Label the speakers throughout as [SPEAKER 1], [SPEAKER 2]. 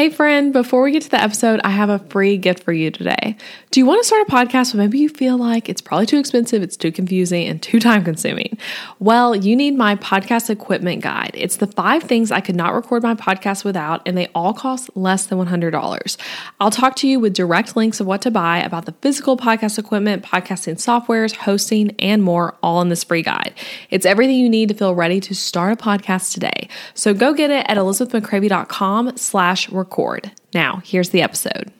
[SPEAKER 1] Hey, friend, before we get to the episode, I have a free gift for you today. Do you want to start a podcast, but maybe you feel like it's probably too expensive, it's too confusing, and too time consuming? Well, you need my podcast equipment guide. It's the five things I could not record my podcast without, and they all cost less than $100. I'll talk to you with direct links of what to buy about the physical podcast equipment, podcasting softwares, hosting, and more, all in this free guide. It's everything you need to feel ready to start a podcast today. So go get it at elizabethmccravy.com slash record. Now, here's the episode.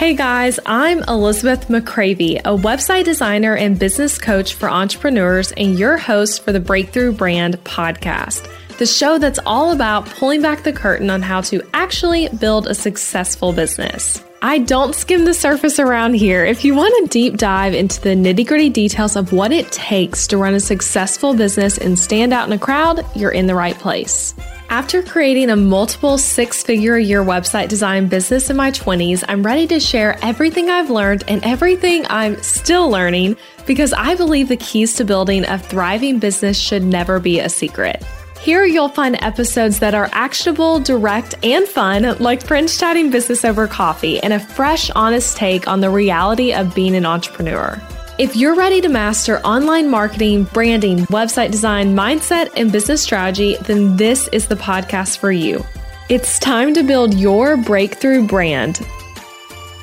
[SPEAKER 1] Hey guys, I'm Elizabeth McCravy, a website designer and business coach for entrepreneurs, and your host for the Breakthrough Brand podcast, the show that's all about pulling back the curtain on how to actually build a successful business. I don't skim the surface around here. If you want a deep dive into the nitty gritty details of what it takes to run a successful business and stand out in a crowd, you're in the right place. After creating a multiple six figure a year website design business in my 20s, I'm ready to share everything I've learned and everything I'm still learning because I believe the keys to building a thriving business should never be a secret. Here you'll find episodes that are actionable, direct, and fun, like friends chatting business over coffee, and a fresh, honest take on the reality of being an entrepreneur. If you're ready to master online marketing, branding, website design, mindset, and business strategy, then this is the podcast for you. It's time to build your breakthrough brand.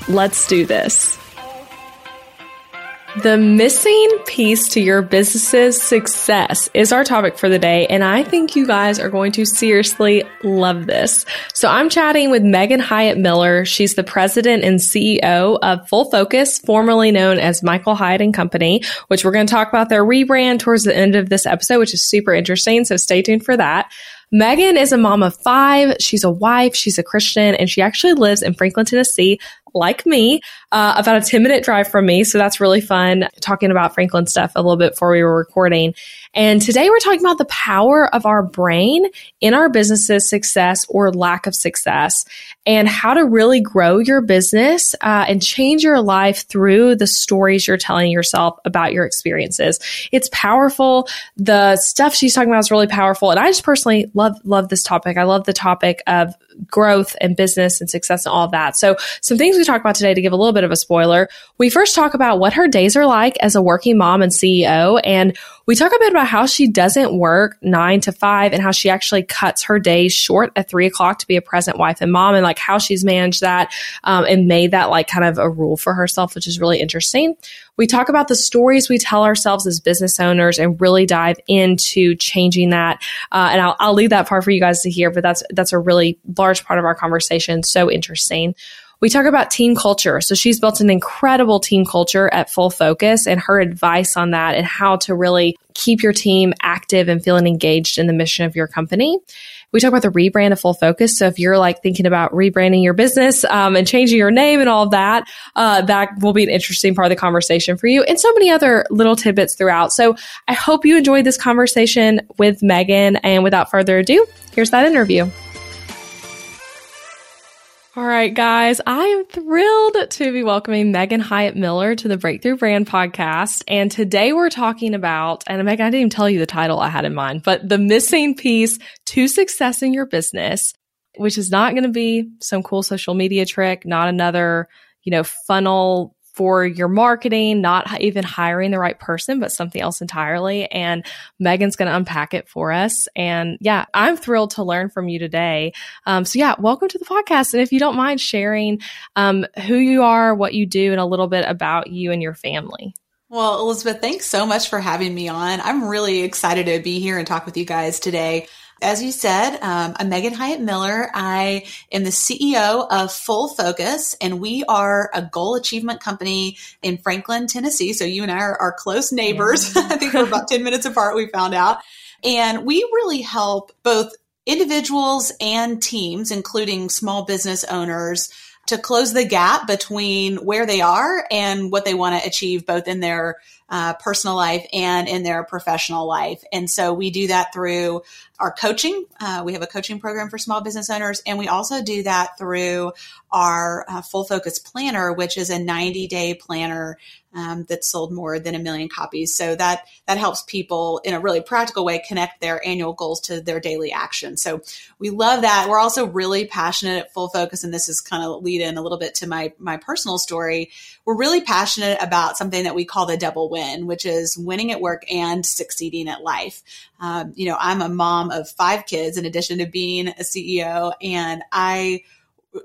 [SPEAKER 1] Let's do this. The missing piece to your business's success is our topic for the day, and I think you guys are going to seriously love this. So I'm chatting with Megan Hyatt Miller. She's the president and CEO of Full Focus, formerly known as Michael Hyatt and Company, which we're going to talk about their rebrand towards the end of this episode, which is super interesting. So stay tuned for that. Megan is a mom of five. She's a wife. She's a Christian and she actually lives in Franklin, Tennessee, like me, uh, about a 10 minute drive from me. So that's really fun talking about Franklin stuff a little bit before we were recording. And today we're talking about the power of our brain in our business's success or lack of success and how to really grow your business uh, and change your life through the stories you're telling yourself about your experiences. It's powerful. The stuff she's talking about is really powerful. And I just personally love, love this topic. I love the topic of growth and business and success and all of that. So some things we talk about today to give a little bit of a spoiler. We first talk about what her days are like as a working mom and CEO. And we talk a bit about how she doesn't work nine to five and how she actually cuts her days short at three o'clock to be a present wife and mom and like how she's managed that um, and made that like kind of a rule for herself, which is really interesting. We talk about the stories we tell ourselves as business owners and really dive into changing that. Uh, and I'll, I'll leave that part for you guys to hear, but that's, that's a really large part of our conversation. So interesting. We talk about team culture. So she's built an incredible team culture at Full Focus and her advice on that and how to really keep your team active and feeling engaged in the mission of your company. We talk about the rebrand of Full Focus. So if you're like thinking about rebranding your business um, and changing your name and all of that, uh, that will be an interesting part of the conversation for you and so many other little tidbits throughout. So I hope you enjoyed this conversation with Megan. And without further ado, here's that interview. All right, guys, I am thrilled to be welcoming Megan Hyatt Miller to the Breakthrough Brand podcast. And today we're talking about, and Megan, I didn't even tell you the title I had in mind, but the missing piece to success in your business, which is not going to be some cool social media trick, not another, you know, funnel for your marketing, not even hiring the right person, but something else entirely. And Megan's going to unpack it for us. And yeah, I'm thrilled to learn from you today. Um, so yeah, welcome to the podcast. And if you don't mind sharing um, who you are, what you do, and a little bit about you and your family.
[SPEAKER 2] Well, Elizabeth, thanks so much for having me on. I'm really excited to be here and talk with you guys today. As you said, um, I'm Megan Hyatt Miller. I am the CEO of Full Focus, and we are a goal achievement company in Franklin, Tennessee. So you and I are, are close neighbors. Yeah. I think we're about 10 minutes apart, we found out. And we really help both individuals and teams, including small business owners, to close the gap between where they are and what they want to achieve both in their uh, personal life and in their professional life. And so we do that through our coaching. Uh, we have a coaching program for small business owners, and we also do that through our uh, full focus planner, which is a 90 day planner um, sold more than a million copies. So that that helps people in a really practical way connect their annual goals to their daily action. So we love that. We're also really passionate at Full Focus, and this is kind of lead in a little bit to my my personal story. We're really passionate about something that we call the double win, which is winning at work and succeeding at life. Um, you know, I'm a mom of five kids in addition to being a CEO, and I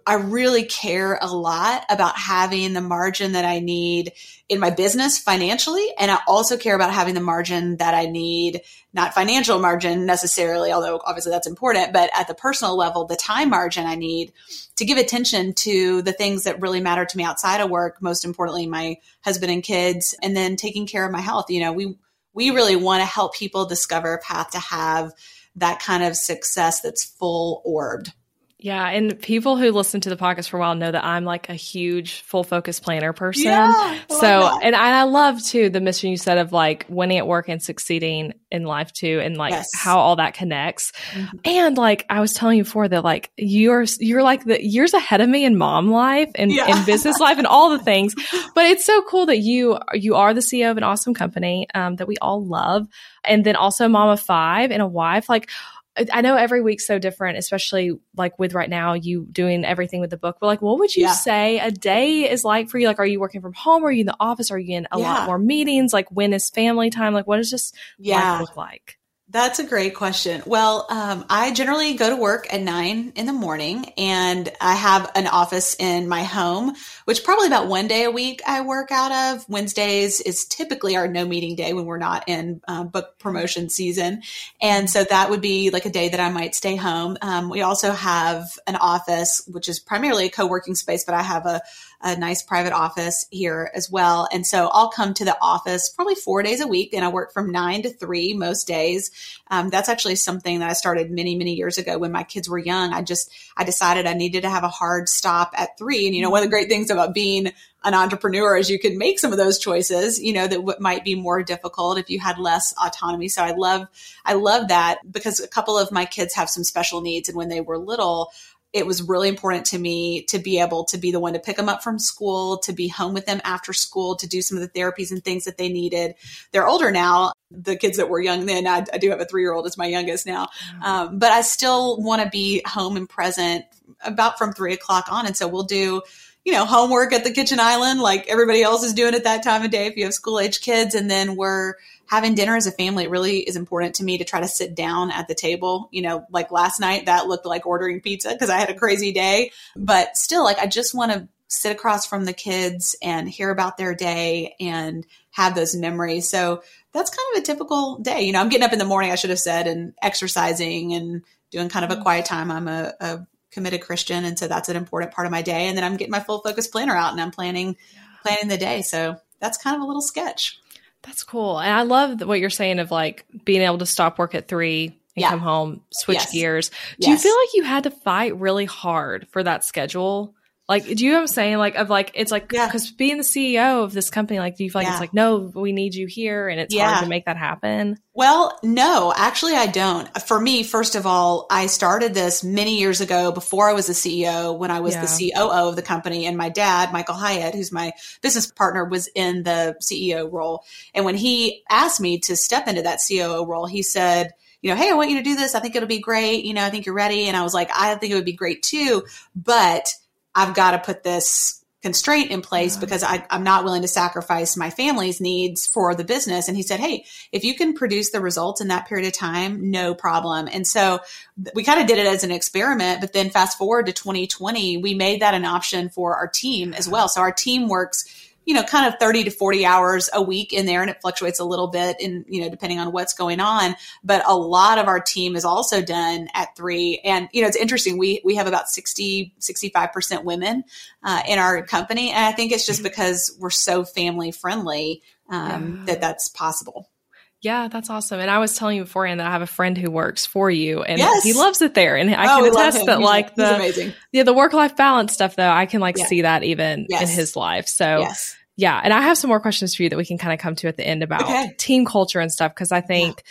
[SPEAKER 2] I really care a lot about having the margin that I need in my business financially. And I also care about having the margin that I need, not financial margin necessarily, although obviously that's important, but at the personal level, the time margin I need to give attention to the things that really matter to me outside of work. Most importantly, my husband and kids, and then taking care of my health. You know, we, we really want to help people discover a path to have that kind of success that's full orbed.
[SPEAKER 1] Yeah, and people who listen to the podcast for a while know that I'm like a huge full focus planner person.
[SPEAKER 2] Yeah,
[SPEAKER 1] so, and I love too the mission you said of like winning at work and succeeding in life too, and like
[SPEAKER 2] Yes.
[SPEAKER 1] how all that connects.
[SPEAKER 2] Mm-hmm.
[SPEAKER 1] And like I was telling you before that like you're you're like the years ahead of me in mom life and
[SPEAKER 2] Yeah.
[SPEAKER 1] in business life and all the things. But it's so cool that you you are the CEO of an awesome company um, that we all love, and then also mom of five and a wife. Like I- know every week's so different, especially like with right now you doing everything with the book. But like, what would you
[SPEAKER 2] Yeah.
[SPEAKER 1] say a day is like for you? Like, are you working from home? Are you in the office? Are you in a
[SPEAKER 2] Yeah.
[SPEAKER 1] lot more meetings? Like, when is family time? Like, what does this
[SPEAKER 2] Yeah.
[SPEAKER 1] life look like?
[SPEAKER 2] That's a great question. Well, um, I generally go to work at nine in the morning and I have an office in my home, which probably about one day a week I work out of. Wednesdays is typically our no meeting day when we're not in um, book promotion season. And so that would be like a day that I might stay home. Um, we also have an office, which is primarily a co working space, but I have a, a nice private office here as well. And so I'll come to the office probably four days a week and I work from nine to three most days. Um, that's actually something that I started many, many years ago when my kids were young. I just, I decided I needed to have a hard stop at three. And, you know, one of the great things about being an entrepreneur is you can make some of those choices, you know, that w- might be more difficult if you had less autonomy. So I love, I love that because a couple of my kids have some special needs. And when they were little, it was really important to me to be able to be the one to pick them up from school, to be home with them after school, to do some of the therapies and things that they needed. They're older now. The kids that were young then, I, I do have a three year old as my youngest now. Um, but I still want to be home and present about from three o'clock on. And so we'll do, you know, homework at the kitchen island like everybody else is doing at that time of day if you have school age kids. And then we're having dinner as a family. Really is important to me to try to sit down at the table. You know, like last night, that looked like ordering pizza because I had a crazy day. But still, like, I just want to sit across from the kids and hear about their day and have those memories. So that's kind of a typical day. You know, I'm getting up in the morning, I should have said, and exercising and doing kind of a mm-hmm. quiet time. I'm a, a committed Christian. And so that's an important part of my day. And then I'm getting my full focus planner out and I'm planning, planning the day. So that's kind of a little sketch.
[SPEAKER 1] That's cool. And I love what you're saying of like being able to stop work at three and
[SPEAKER 2] Yeah.
[SPEAKER 1] come home, switch
[SPEAKER 2] Yes.
[SPEAKER 1] gears. Do you feel like you had to fight really hard for that schedule? Like, do you know what I'm saying? Like, of like, it's like,
[SPEAKER 2] Yeah.
[SPEAKER 1] because being the CEO of this company, like, do you feel like
[SPEAKER 2] Yeah.
[SPEAKER 1] it's like, no, we need you here and it's
[SPEAKER 2] Yeah.
[SPEAKER 1] hard to make that happen?
[SPEAKER 2] Well, no, actually, I don't. For me, first of all, I started this many years ago before I was a CEO when I was
[SPEAKER 1] Yeah.
[SPEAKER 2] the COO of the company. And my dad, Michael Hyatt, who's my business partner, was in the CEO role. And when he asked me to step into that COO role, he said, you know, hey, I want you to do this. I think it'll be great. You know, I think you're ready. And I was like, I think it would be great too. But I've got to put this constraint in place
[SPEAKER 1] Yeah.
[SPEAKER 2] because I, I'm not willing to sacrifice my family's needs for the business. And he said, Hey, if you can produce the results in that period of time, no problem. And so we kind of did it as an experiment, but then fast forward to 2020, we made that an option for our team as well. So our team works you know, kind of 30 to 40 hours a week in there and it fluctuates a little bit in, you know, depending on what's going on. But a lot of our team is also done at three. And, you know, it's interesting. We, we have about 60, 65% women uh, in our company. And I think it's just because we're so family friendly um,
[SPEAKER 1] Yeah.
[SPEAKER 2] that that's possible.
[SPEAKER 1] Yeah, that's awesome. And I was telling you beforehand that I have a friend who works for you and
[SPEAKER 2] Yes.
[SPEAKER 1] he loves it there. And I
[SPEAKER 2] Oh,
[SPEAKER 1] can attest that
[SPEAKER 2] He's-
[SPEAKER 1] like the,
[SPEAKER 2] amazing.
[SPEAKER 1] yeah, the work life balance stuff though, I can like
[SPEAKER 2] Yeah.
[SPEAKER 1] see that even in his life. So
[SPEAKER 2] Yes.
[SPEAKER 1] Yeah, and I have some more questions for you that we can kind of come to at the end about
[SPEAKER 2] Okay.
[SPEAKER 1] team culture and stuff because I think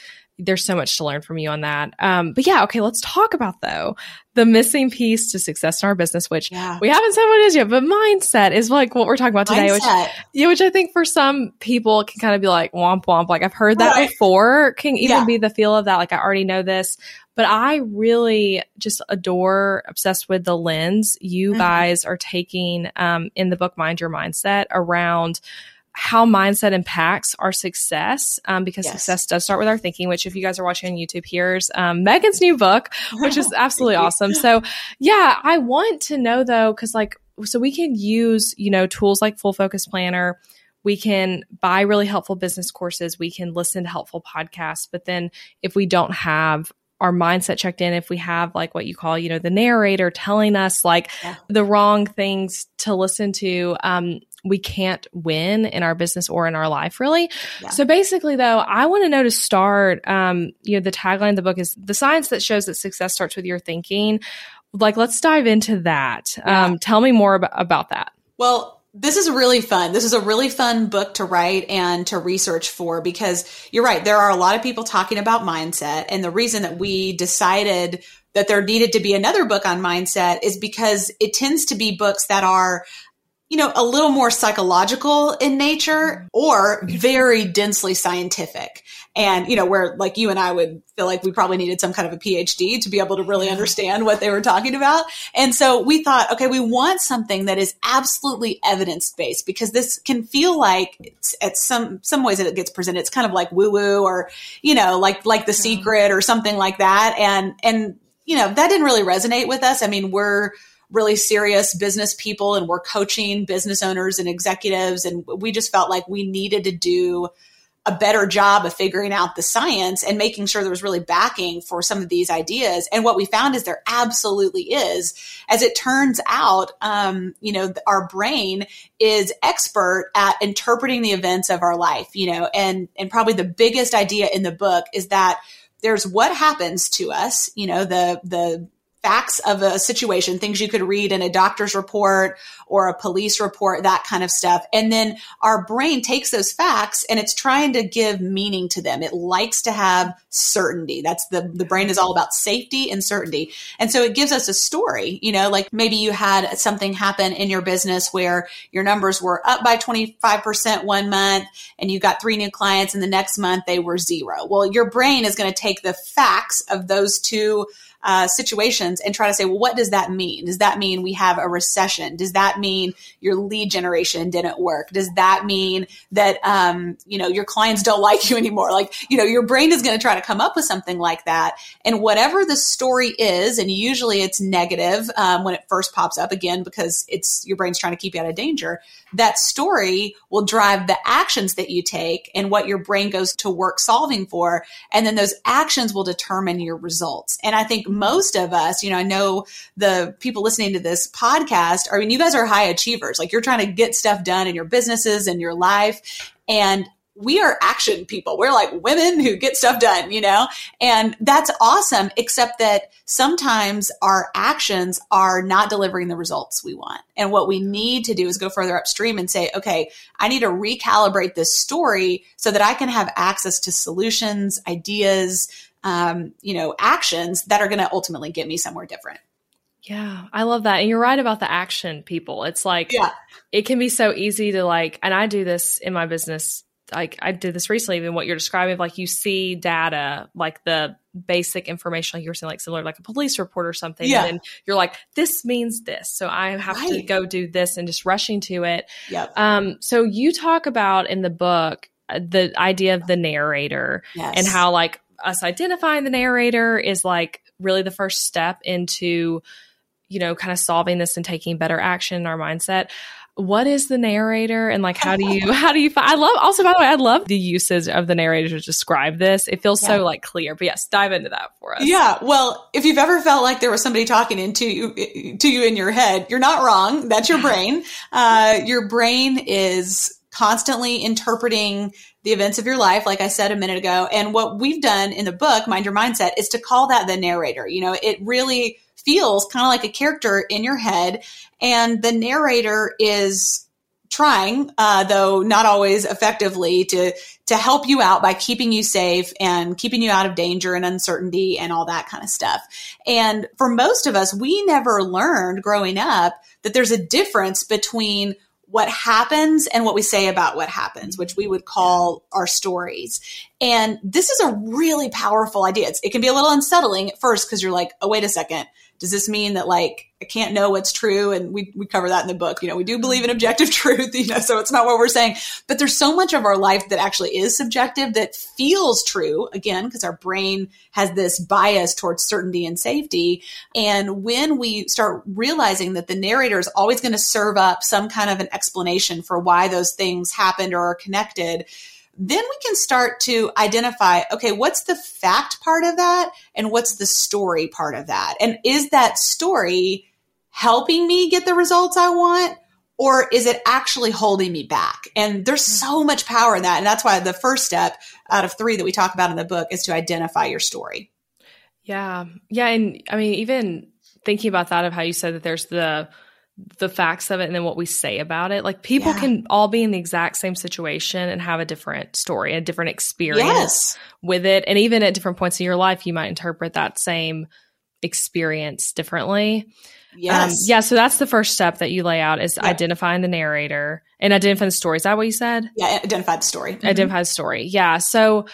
[SPEAKER 1] there's so much to learn from you on that. Um, but yeah, okay, let's talk about though the missing piece to success in our business, which yeah. we haven't said what it is yet, but mindset is like what we're talking about today, mindset. which yeah, which I think for some people can kind of be like womp womp. Like I've heard that right. before, can even yeah. be the feel of that. Like I already know this, but I really just adore, obsessed with the lens you mm-hmm. guys are taking um, in the book Mind Your Mindset around how mindset impacts our success um, because yes. success does start with our thinking which if you guys are watching on youtube here's um, megan's new book which is absolutely awesome. So yeah i want to know though because like so we can use you know tools like full focus planner. We can buy really helpful business courses. We can listen to helpful podcasts. But then if we don't have our mindset checked in if we have like what you call you know the narrator telling us like yeah. the wrong things to listen to um we can't win in our business or in our life really yeah. so basically though i want to know to start um you know the tagline of the book is the science that shows that success starts with your thinking like let's dive into that yeah. um tell me more about, about that
[SPEAKER 2] well this is really fun. This is a really fun book to write and to research for because you're right. There are a lot of people talking about mindset. And the reason that we decided that there needed to be another book on mindset is because it tends to be books that are you know, a little more psychological in nature or very densely scientific. And, you know, where like you and I would feel like we probably needed some kind of a PhD to be able to really understand what they were talking about. And so we thought, okay, we want something that is absolutely evidence based because this can feel like at some, some ways that it gets presented, it's kind of like woo woo or, you know, like, like the secret or something like that. And, and, you know, that didn't really resonate with us. I mean, we're, really serious business people and we're coaching business owners and executives. And we just felt like we needed to do a better job of figuring out the science and making sure there was really backing for some of these ideas. And what we found is there absolutely is. As it turns out, um, you know, our brain is expert at interpreting the events of our life, you know, and, and probably the biggest idea in the book is that there's what happens to us, you know, the, the, facts of a situation, things you could read in a doctor's report or a police report, that kind of stuff. And then our brain takes those facts and it's trying to give meaning to them. It likes to have certainty. That's the, the brain is all about safety and certainty. And so it gives us a story, you know, like maybe you had something happen in your business where your numbers were up by 25% one month and you got three new clients and the next month they were zero. Well, your brain is going to take the facts of those two uh, situations and try to say, well, what does that mean? Does that mean we have a recession? Does that mean your lead generation didn't work? Does that mean that, um, you know, your clients don't like you anymore? Like, you know, your brain is going to try to come up with something like that. And whatever the story is, and usually it's negative um, when it first pops up again, because it's your brain's trying to keep you out of danger that story will drive the actions that you take and what your brain goes to work solving for. And then those actions will determine your results. And I think most of us, you know, I know the people listening to this podcast, I mean, you guys are high achievers. Like you're trying to get stuff done in your businesses and your life. And we are action people. We're like women who get stuff done, you know? And that's awesome, except that sometimes our actions are not delivering the results we want. And what we need to do is go further upstream and say, okay, I need to recalibrate this story so that I can have access to solutions, ideas, um, you know, actions that are going to ultimately get me somewhere different.
[SPEAKER 1] Yeah, I love that. And you're right about the action people. It's like, yeah. it can be so easy to like, and I do this in my business like I did this recently, even what you're describing, like you see data, like the basic information, like you were saying, like similar, like a police report or something. Yeah. And you're like, this means this. So I have right. to go do this and just rushing to it.
[SPEAKER 2] Yep.
[SPEAKER 1] Um, so you talk about in the book uh, the idea of the narrator yes. and how like us identifying the narrator is like really the first step into, you know, kind of solving this and taking better action in our mindset what is the narrator and like how do you how do you find, I love also by the way I love the uses of the narrator to describe this. It feels yeah. so like clear. But yes, dive into that for us.
[SPEAKER 2] Yeah. Well, if you've ever felt like there was somebody talking into you to you in your head, you're not wrong. That's your brain. Uh, your brain is constantly interpreting the events of your life, like I said a minute ago. And what we've done in the book, Mind Your Mindset, is to call that the narrator. You know, it really feels kind of like a character in your head. And the narrator is trying, uh, though not always effectively to, to help you out by keeping you safe and keeping you out of danger and uncertainty and all that kind of stuff. And for most of us, we never learned growing up that there's a difference between what happens and what we say about what happens, which we would call our stories. And this is a really powerful idea. It's, it can be a little unsettling at first because you're like, oh, wait a second does this mean that like I can't know what's true? And we, we cover that in the book. You know, we do believe in mm-hmm. objective truth, you know, so it's not what we're saying. But there's so much of our life that actually is subjective that feels true, again, because our brain has this bias towards certainty and safety. And when we start realizing that the narrator is always going to serve up some kind of an explanation for why those things happened or are connected, then we can start to identify okay, what's the fact part of that and what's the story part of that? And is that story helping me get the results I want? Or is it actually holding me back? And there's mm-hmm. so much power in that. And that's why the first step out of three that we talk about in the book is to identify your story.
[SPEAKER 1] Yeah. Yeah. And I mean, even thinking about that of how you said that there's the the facts of it and then what we say about it. Like people yeah. can all be in the exact same situation and have a different story, a different experience yes. with it. And even at different points in your life, you might interpret that same experience differently. Um, yes. Um, yeah. So that's the first step that you lay out is identifying the narrator and identifying the story. Is that what you said?
[SPEAKER 2] Yeah. Identify the story. Mm-hmm.
[SPEAKER 1] Identify the story. Yeah. So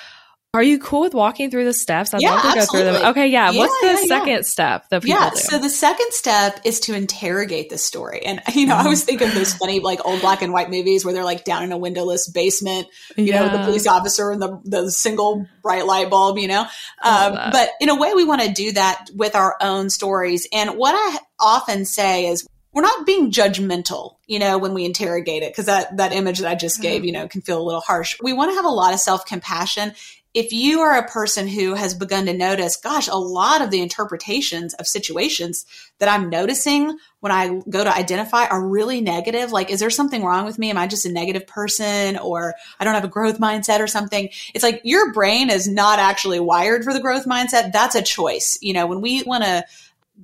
[SPEAKER 1] are you cool with walking through the steps? I'd yeah, love to go absolutely. through them. Okay, yeah. yeah What's the yeah, second step that people
[SPEAKER 2] yeah,
[SPEAKER 1] do?
[SPEAKER 2] So the second step is to interrogate the story. And you know, I was thinking of those funny like old black and white movies where they're like down in a windowless basement, you know, the police officer and the the single bright light bulb, you know. Um, but in a way we want to do that with our own stories. And what I often say is we're not being judgmental, you know, when we interrogate it, because that, that image that I just gave, you know, can feel a little harsh. We want to have a lot of self compassion if you are a person who has begun to notice, gosh, a lot of the interpretations of situations that I'm noticing when I go to identify are really negative. Like, is there something wrong with me? Am I just a negative person or I don't have a growth mindset or something? It's like your brain is not actually wired for the growth mindset. That's a choice. You know, when we want to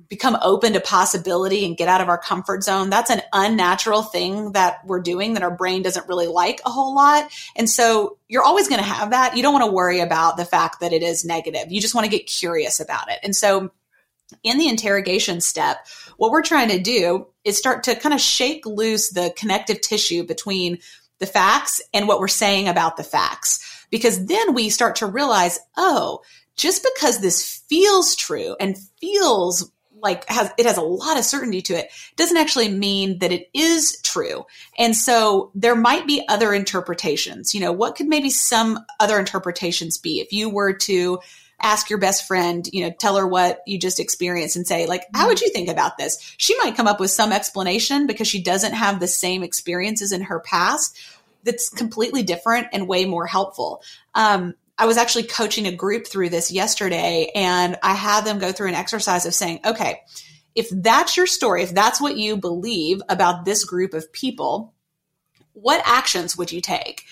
[SPEAKER 2] become open to possibility and get out of our comfort zone. That's an unnatural thing that we're doing that our brain doesn't really like a whole lot. And so you're always going to have that. You don't want to worry about the fact that it is negative. You just want to get curious about it. And so in the interrogation step, what we're trying to do is start to kind of shake loose the connective tissue between the facts and what we're saying about the facts. Because then we start to realize, oh, just because this feels true and feels like has it has a lot of certainty to it doesn't actually mean that it is true. And so there might be other interpretations. You know what could maybe some other interpretations be? If you were to ask your best friend you know tell her what you just experienced and say like how would you think about this? She might come up with some explanation because she doesn't have the same experiences in her past that's completely different and way more helpful. Um, I was actually coaching a group through this yesterday and I had them go through an exercise of saying, okay, if that's your story, if that's what you believe about this group of people, what actions would you take?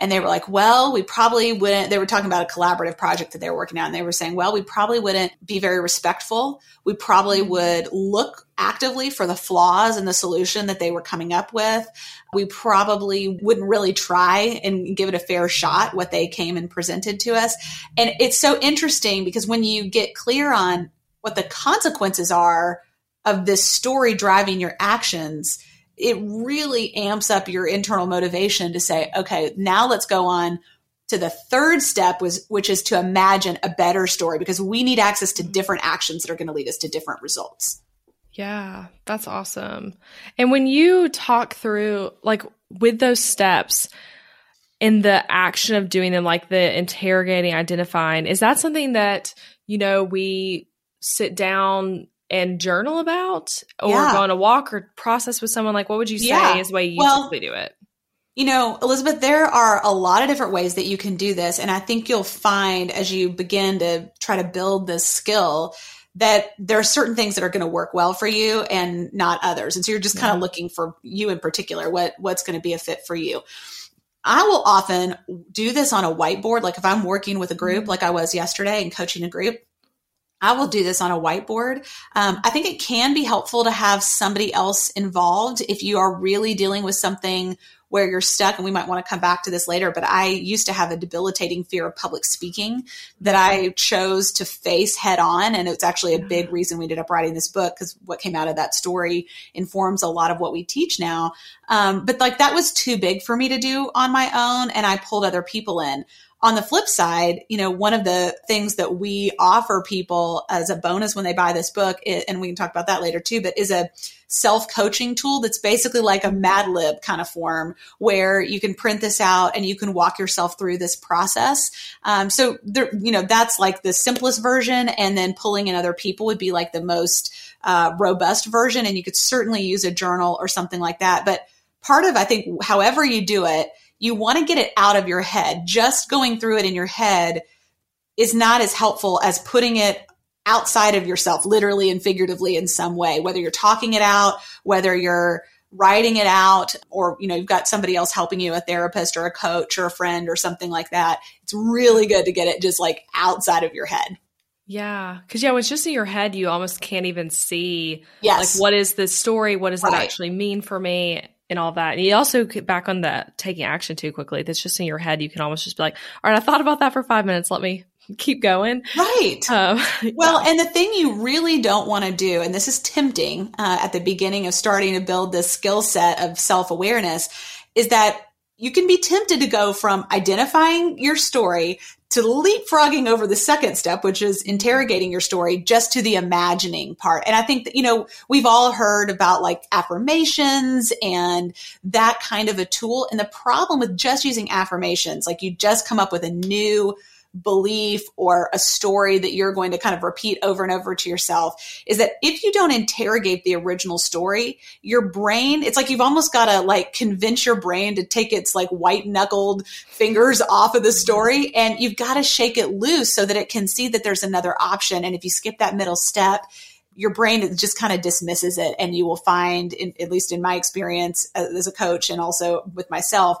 [SPEAKER 2] And they were like, well, we probably wouldn't. They were talking about a collaborative project that they were working on. And they were saying, well, we probably wouldn't be very respectful. We probably mm-hmm. would look actively for the flaws in the solution that they were coming up with. We probably wouldn't really try and give it a fair shot what they came and presented to us. And it's so interesting because when you get clear on what the consequences are of this story driving your actions, it really amps up your internal motivation to say, okay, now let's go on to the third step was which is to imagine a better story because we need access to different actions that are going to lead us to different results.
[SPEAKER 1] Yeah, that's awesome. And when you talk through like with those steps in the action of doing them like the interrogating, identifying, is that something that you know we sit down and journal about or yeah. go on a walk or process with someone like what would you say yeah. is the way you well, typically do it
[SPEAKER 2] you know elizabeth there are a lot of different ways that you can do this and i think you'll find as you begin to try to build this skill that there are certain things that are going to work well for you and not others and so you're just yeah. kind of looking for you in particular what what's going to be a fit for you I will often do this on a whiteboard. Like if I'm working with a group, mm-hmm. like I was yesterday and coaching a group, I will do this on a whiteboard. Um, I think it can be helpful to have somebody else involved if you are really dealing with something where you're stuck. And we might want to come back to this later, but I used to have a debilitating fear of public speaking that I chose to face head on. And it's actually a big reason we ended up writing this book because what came out of that story informs a lot of what we teach now. Um, but like that was too big for me to do on my own. And I pulled other people in. On the flip side, you know, one of the things that we offer people as a bonus when they buy this book, and we can talk about that later too, but is a self coaching tool that's basically like a Mad Lib kind of form where you can print this out and you can walk yourself through this process. Um, so there, you know, that's like the simplest version, and then pulling in other people would be like the most uh, robust version. And you could certainly use a journal or something like that. But part of, I think, however you do it, you want to get it out of your head. Just going through it in your head is not as helpful as putting it outside of yourself, literally and figuratively in some way, whether you're talking it out, whether you're writing it out or you know you've got somebody else helping you a therapist or a coach or a friend or something like that it's really good to get it just like outside of your head
[SPEAKER 1] yeah because yeah when it's just in your head you almost can't even see
[SPEAKER 2] yes.
[SPEAKER 1] like what is this story what does right. that actually mean for me and all that. And you also get back on the taking action too quickly. That's just in your head. You can almost just be like, all right, I thought about that for five minutes. Let me keep going.
[SPEAKER 2] Right. Um, well, yeah. and the thing you really don't want to do, and this is tempting uh, at the beginning of starting to build this skill set of self awareness, is that you can be tempted to go from identifying your story to leapfrogging over the second step, which is interrogating your story just to the imagining part. And I think that, you know, we've all heard about like affirmations and that kind of a tool. And the problem with just using affirmations, like you just come up with a new belief or a story that you're going to kind of repeat over and over to yourself is that if you don't interrogate the original story, your brain, it's like you've almost got to like convince your brain to take its like white knuckled fingers off of the story and you've got to shake it loose so that it can see that there's another option. And if you skip that middle step, your brain just kind of dismisses it and you will find in, at least in my experience uh, as a coach and also with myself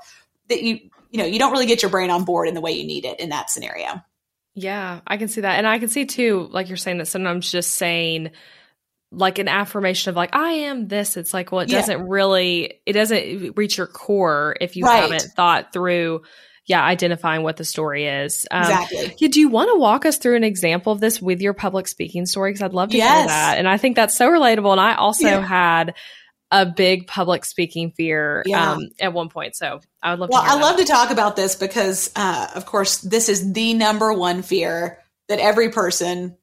[SPEAKER 2] that you you know, you don't really get your brain on board in the way you need it in that scenario.
[SPEAKER 1] Yeah, I can see that. And I can see too, like you're saying that sometimes just saying like an affirmation of like, I am this. It's like, well, it doesn't really, it doesn't reach your core if you right. haven't thought through, yeah, identifying what the story is.
[SPEAKER 2] Um, exactly.
[SPEAKER 1] Yeah, do you want to walk us through an example of this with your public speaking story? Because I'd love to yes. hear that. And I think that's so relatable. And I also yeah. had a big public speaking fear yeah. um, at one point. So I would love.
[SPEAKER 2] Well,
[SPEAKER 1] I
[SPEAKER 2] love to talk about this because, uh, of course, this is the number one fear that every person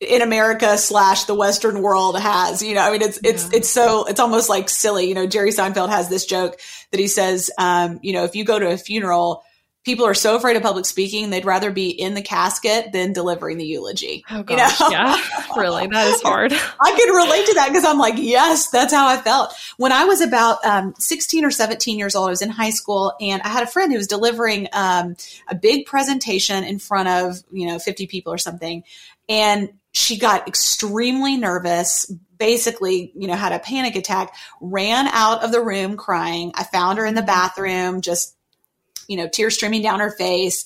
[SPEAKER 2] in America slash the Western world has. You know, I mean, it's it's yeah. it's so it's almost like silly. You know, Jerry Seinfeld has this joke that he says, um, you know, if you go to a funeral people are so afraid of public speaking they'd rather be in the casket than delivering the eulogy
[SPEAKER 1] oh gosh, you know? yeah really that is hard
[SPEAKER 2] i can relate to that because i'm like yes that's how i felt when i was about um, 16 or 17 years old i was in high school and i had a friend who was delivering um, a big presentation in front of you know 50 people or something and she got extremely nervous basically, you know, had a panic attack, ran out of the room crying. I found her in the bathroom, just you know, tears streaming down her face.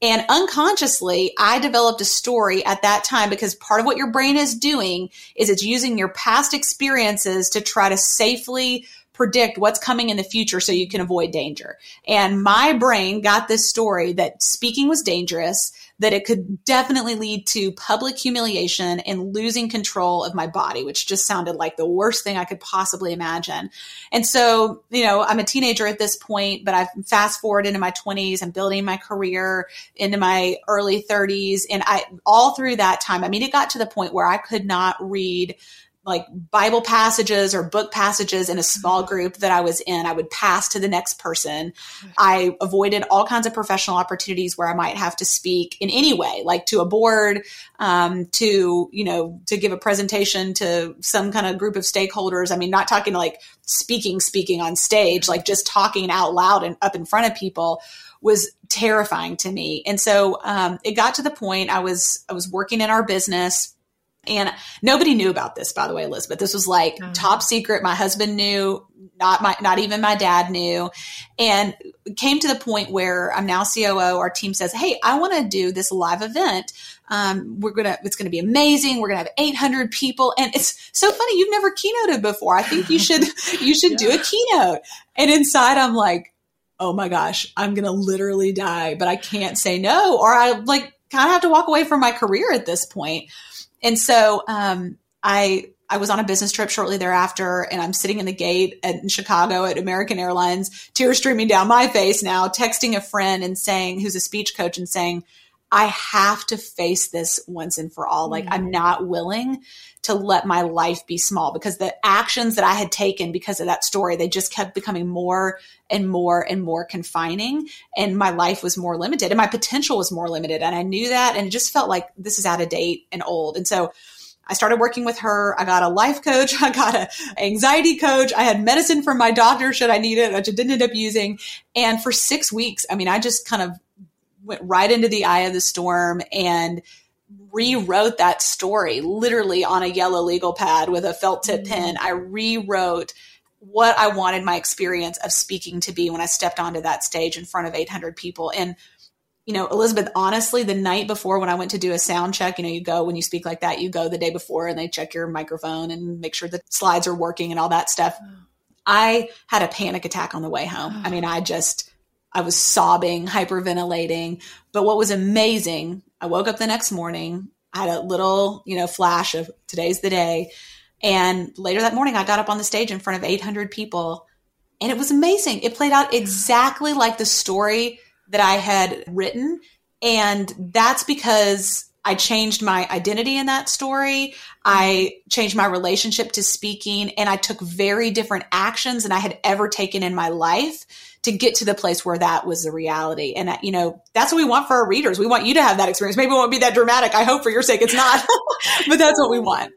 [SPEAKER 2] And unconsciously, I developed a story at that time because part of what your brain is doing is it's using your past experiences to try to safely predict what's coming in the future so you can avoid danger. And my brain got this story that speaking was dangerous, that it could definitely lead to public humiliation and losing control of my body, which just sounded like the worst thing I could possibly imagine. And so, you know, I'm a teenager at this point, but I've fast forward into my 20s. I'm building my career into my early 30s. And I, all through that time, I mean, it got to the point where I could not read like Bible passages or book passages in a small mm-hmm. group that I was in. I would pass to the next person. I avoided all kinds of professional opportunities where I might have to speak in any way, like to a board, um, to, you know, to give a presentation to some kind of group of stakeholders. I mean, not talking like speaking, speaking on stage, like just talking out loud and up in front of people was terrifying to me. And so um, it got to the point I was I was working in our business And nobody knew about this, by the way, Elizabeth. This was like oh. top secret. My husband knew, not my, not even my dad knew. And came to the point where I'm now COO. Our team says, Hey, I want to do this live event. Um, we're going to, it's going to be amazing. We're going to have 800 people. And it's so funny. You've never keynoted before. I think you should, you should yeah. do a keynote. And inside I'm like, Oh my gosh, I'm going to literally die, but I can't say no. Or I like kind of have to walk away from my career at this point. And so um, I I was on a business trip shortly thereafter, and I'm sitting in the gate at, in Chicago at American Airlines, tears streaming down my face now, texting a friend and saying, who's a speech coach, and saying, I have to face this once and for all. Like, mm-hmm. I'm not willing to let my life be small because the actions that I had taken because of that story, they just kept becoming more and more and more confining. And my life was more limited and my potential was more limited. And I knew that. And it just felt like this is out of date and old. And so I started working with her. I got a life coach. I got an anxiety coach. I had medicine from my doctor should I need it, which I didn't end up using. And for six weeks, I mean, I just kind of went right into the eye of the storm and rewrote that story literally on a yellow legal pad with a felt tip mm-hmm. pen. I rewrote what I wanted my experience of speaking to be when I stepped onto that stage in front of 800 people. And, you know, Elizabeth, honestly, the night before when I went to do a sound check, you know, you go when you speak like that, you go the day before and they check your microphone and make sure the slides are working and all that stuff. Oh. I had a panic attack on the way home. I mean, I just, I was sobbing, hyperventilating. But what was amazing, I woke up the next morning, I had a little, you know, flash of today's the day. And later that morning, I got up on the stage in front of 800 people and it was amazing. It played out exactly like the story that I had written. And that's because I changed my identity in that story. I changed my relationship to speaking and I took very different actions than I had ever taken in my life to get to the place where that was the reality. And, uh, you know, that's what we want for our readers. We want you to have that experience. Maybe it won't be that dramatic. I hope for your sake it's not, but that's what we want.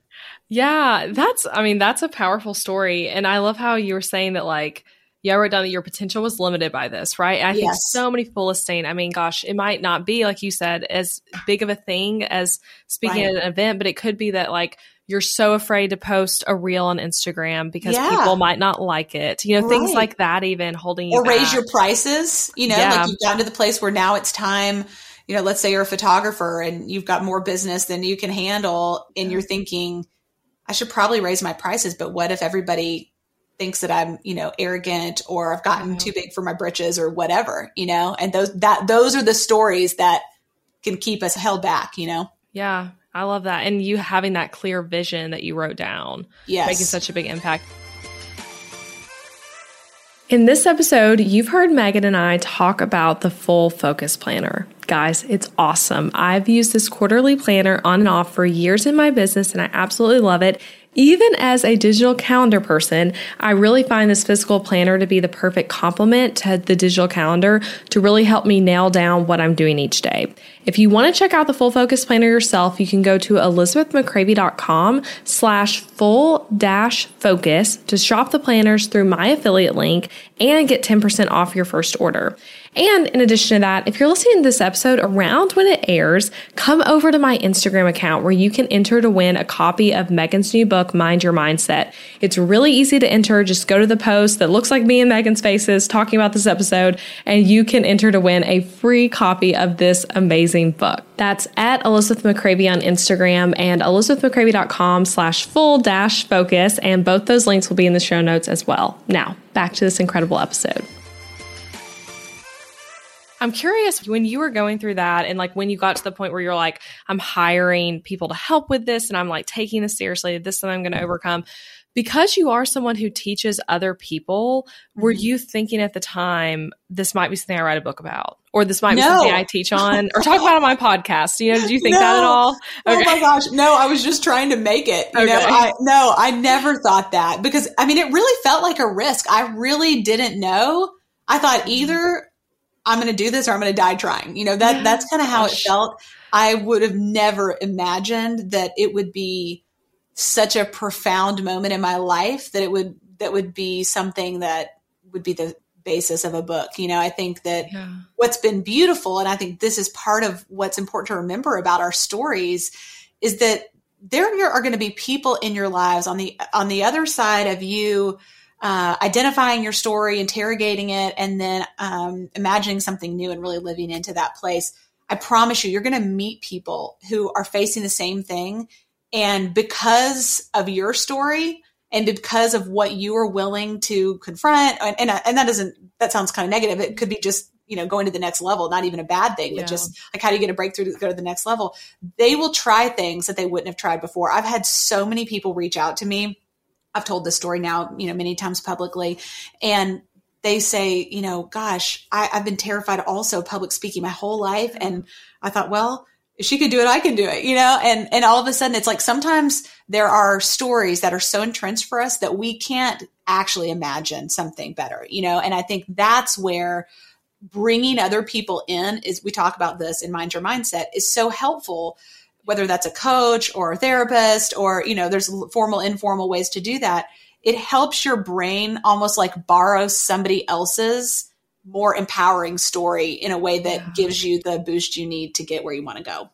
[SPEAKER 1] Yeah, that's, I mean, that's a powerful story. And I love how you were saying that, like, yeah, I wrote down that your potential was limited by this, right? And I yes. think so many people listening, I mean, gosh, it might not be, like you said, as big of a thing as speaking right. at an event, but it could be that, like, you're so afraid to post a reel on Instagram because yeah. people might not like it. You know, right. things like that, even holding you
[SPEAKER 2] or back. raise your prices. You know, yeah. like you've gotten to the place where now it's time. You know, let's say you're a photographer and you've got more business than you can handle, and you're thinking, I should probably raise my prices, but what if everybody thinks that I'm, you know, arrogant or I've gotten too big for my britches or whatever, you know? And those that those are the stories that can keep us held back, you know?
[SPEAKER 1] Yeah. I love that. And you having that clear vision that you wrote down.
[SPEAKER 2] Yes.
[SPEAKER 1] Making such a big impact. In this episode, you've heard Megan and I talk about the full focus planner. Guys, it's awesome. I've used this quarterly planner on and off for years in my business and I absolutely love it. Even as a digital calendar person, I really find this physical planner to be the perfect complement to the digital calendar to really help me nail down what I'm doing each day. If you want to check out the full focus planner yourself, you can go to elizabethmccravy.com slash full dash focus to shop the planners through my affiliate link and get 10% off your first order. And in addition to that, if you're listening to this episode around when it airs, come over to my Instagram account where you can enter to win a copy of Megan's new book, Mind Your Mindset. It's really easy to enter. Just go to the post that looks like me and Megan's faces talking about this episode, and you can enter to win a free copy of this amazing book. That's at Elizabeth McCravy on Instagram and elizabethmccravy.com slash full dash focus. And both those links will be in the show notes as well. Now, back to this incredible episode. I'm curious when you were going through that and like when you got to the point where you're like, I'm hiring people to help with this and I'm like taking this seriously. This is something I'm going to overcome. Because you are someone who teaches other people, were mm-hmm. you thinking at the time, this might be something I write a book about? Or this might be something I teach on or talk about on my podcast? You know, did you think no. that at all?
[SPEAKER 2] Okay. Oh my gosh. No, I was just trying to make it. You okay. know, I, no, I never thought that because I mean, it really felt like a risk. I really didn't know. I thought mm-hmm. either I'm going to do this or I'm going to die trying. You know, that, that's kind of how it felt. I would have never imagined that it would be such a profound moment in my life that it would, that would be something that would be the basis of a book. You know, I think that yeah. what's been beautiful, and I think this is part of what's important to remember about our stories, is that there are going to be people in your lives on the on the other side of you uh, identifying your story, interrogating it, and then um, imagining something new and really living into that place. I promise you, you're going to meet people who are facing the same thing. And because of your story and because of what you are willing to confront, and, and, and that doesn't, that sounds kind of negative. It could be just, you know, going to the next level, not even a bad thing, yeah. but just like, how do you get a breakthrough to go to the next level? They will try things that they wouldn't have tried before. I've had so many people reach out to me. I've told this story now, you know, many times publicly. And they say, you know, gosh, I, have been terrified also public speaking my whole life. Mm-hmm. And I thought, well, if she could do it, I can do it, you know? And, and all of a sudden it's like sometimes there are stories that are so entrenched for us that we can't actually imagine something better, you know? And I think that's where bringing other people in is, we talk about this in Mind Your Mindset is so helpful, whether that's a coach or a therapist or, you know, there's formal, informal ways to do that it helps your brain almost like borrow somebody else's more empowering story in a way that yeah. gives you the boost you need to get where you want to go.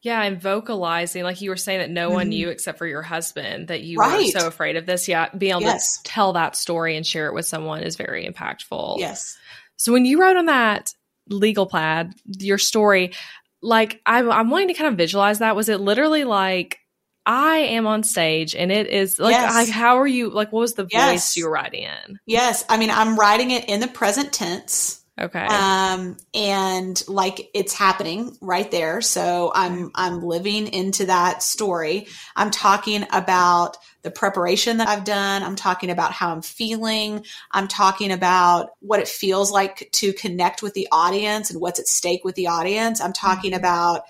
[SPEAKER 1] Yeah, and vocalizing, like you were saying, that no mm-hmm. one knew except for your husband that you right. were so afraid of this. Yeah, being able yes. to tell that story and share it with someone is very impactful.
[SPEAKER 2] Yes.
[SPEAKER 1] So when you wrote on that legal plaid, your story, like I'm, I'm wanting to kind of visualize that. Was it literally like I am on stage and it is like, yes. how are you like what was the yes. voice you were writing in?
[SPEAKER 2] Yes. I mean I'm writing it in the present tense.
[SPEAKER 1] Okay.
[SPEAKER 2] Um and like it's happening right there. So I'm I'm living into that story. I'm talking about the preparation that I've done. I'm talking about how I'm feeling. I'm talking about what it feels like to connect with the audience and what's at stake with the audience. I'm talking mm-hmm. about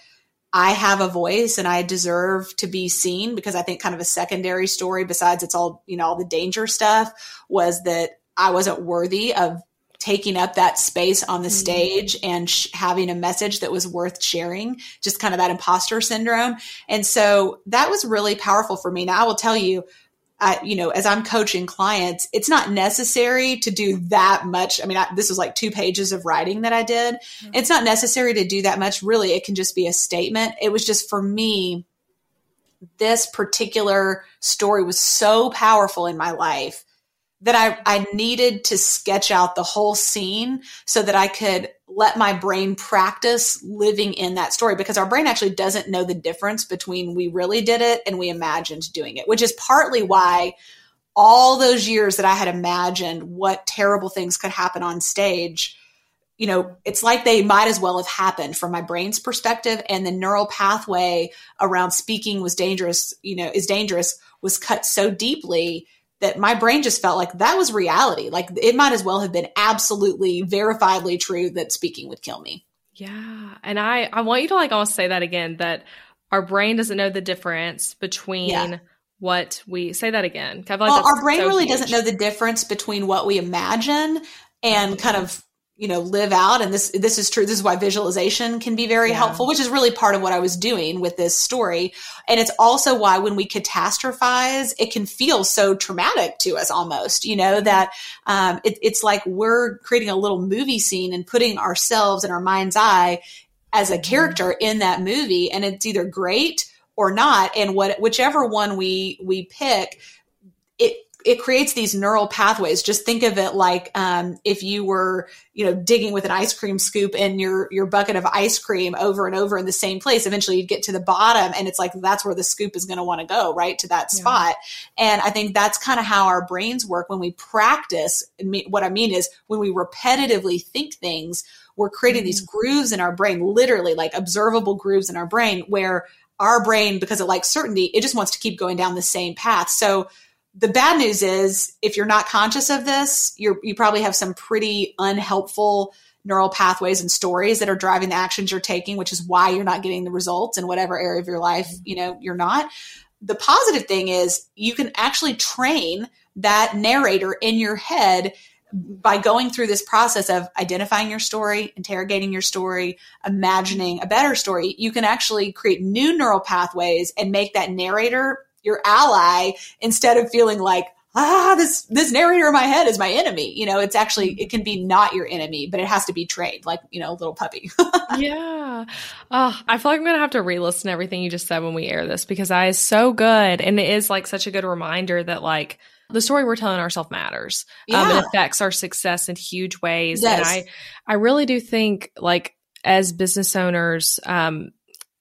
[SPEAKER 2] I have a voice and I deserve to be seen because I think kind of a secondary story besides it's all, you know, all the danger stuff was that I wasn't worthy of taking up that space on the mm-hmm. stage and sh- having a message that was worth sharing, just kind of that imposter syndrome. And so that was really powerful for me. Now I will tell you, I, you know, as I'm coaching clients, it's not necessary to do that much. I mean, I, this was like two pages of writing that I did. Mm-hmm. It's not necessary to do that much. Really, it can just be a statement. It was just for me, this particular story was so powerful in my life that I, I needed to sketch out the whole scene so that I could let my brain practice living in that story because our brain actually doesn't know the difference between we really did it and we imagined doing it, which is partly why all those years that I had imagined what terrible things could happen on stage, you know, it's like they might as well have happened from my brain's perspective. And the neural pathway around speaking was dangerous, you know, is dangerous was cut so deeply that my brain just felt like that was reality. Like it might as well have been absolutely verifiably true that speaking would kill me.
[SPEAKER 1] Yeah. And I, I want you to like almost say that again that our brain doesn't know the difference between yeah. what we say that again.
[SPEAKER 2] Like well, our brain so really huge. doesn't know the difference between what we imagine and kind of you know live out. And this this is true. This is why visualization can be very yeah. helpful which is really part of what i was doing with this story. And it's also why when we catastrophize it can feel so traumatic to us almost you know that um, it, it's like we're creating a little movie scene and putting ourselves in our mind's eye as a mm-hmm. character in that movie. And it's either great or not. And what whichever one we we pick it it creates these neural pathways. Just think of it like um, if you were, you know, digging with an ice cream scoop in your your bucket of ice cream over and over in the same place. Eventually, you'd get to the bottom, and it's like that's where the scoop is going to want to go, right to that spot. Yeah. And I think that's kind of how our brains work when we practice. What I mean is when we repetitively think things, we're creating mm-hmm. these grooves in our brain, literally like observable grooves in our brain, where our brain, because it likes certainty, it just wants to keep going down the same path. So the bad news is if you're not conscious of this, you you probably have some pretty unhelpful neural pathways and stories that are driving the actions you're taking, which is why you're not getting the results in whatever area of your life, you know, you're not. The positive thing is you can actually train that narrator in your head by going through this process of identifying your story, interrogating your story, imagining a better story, you can actually create new neural pathways and make that narrator your ally instead of feeling like, ah, this, this narrator in my head is my enemy. You know, it's actually, it can be not your enemy, but it has to be trained like, you know, a little puppy.
[SPEAKER 1] yeah. Oh, I feel like I'm going to have to re-listen everything you just said when we air this because I is so good. And it is like such a good reminder that like, the story we're telling ourselves matters. Yeah. Um, it affects our success in huge ways. And I, I really do think like as business owners, um,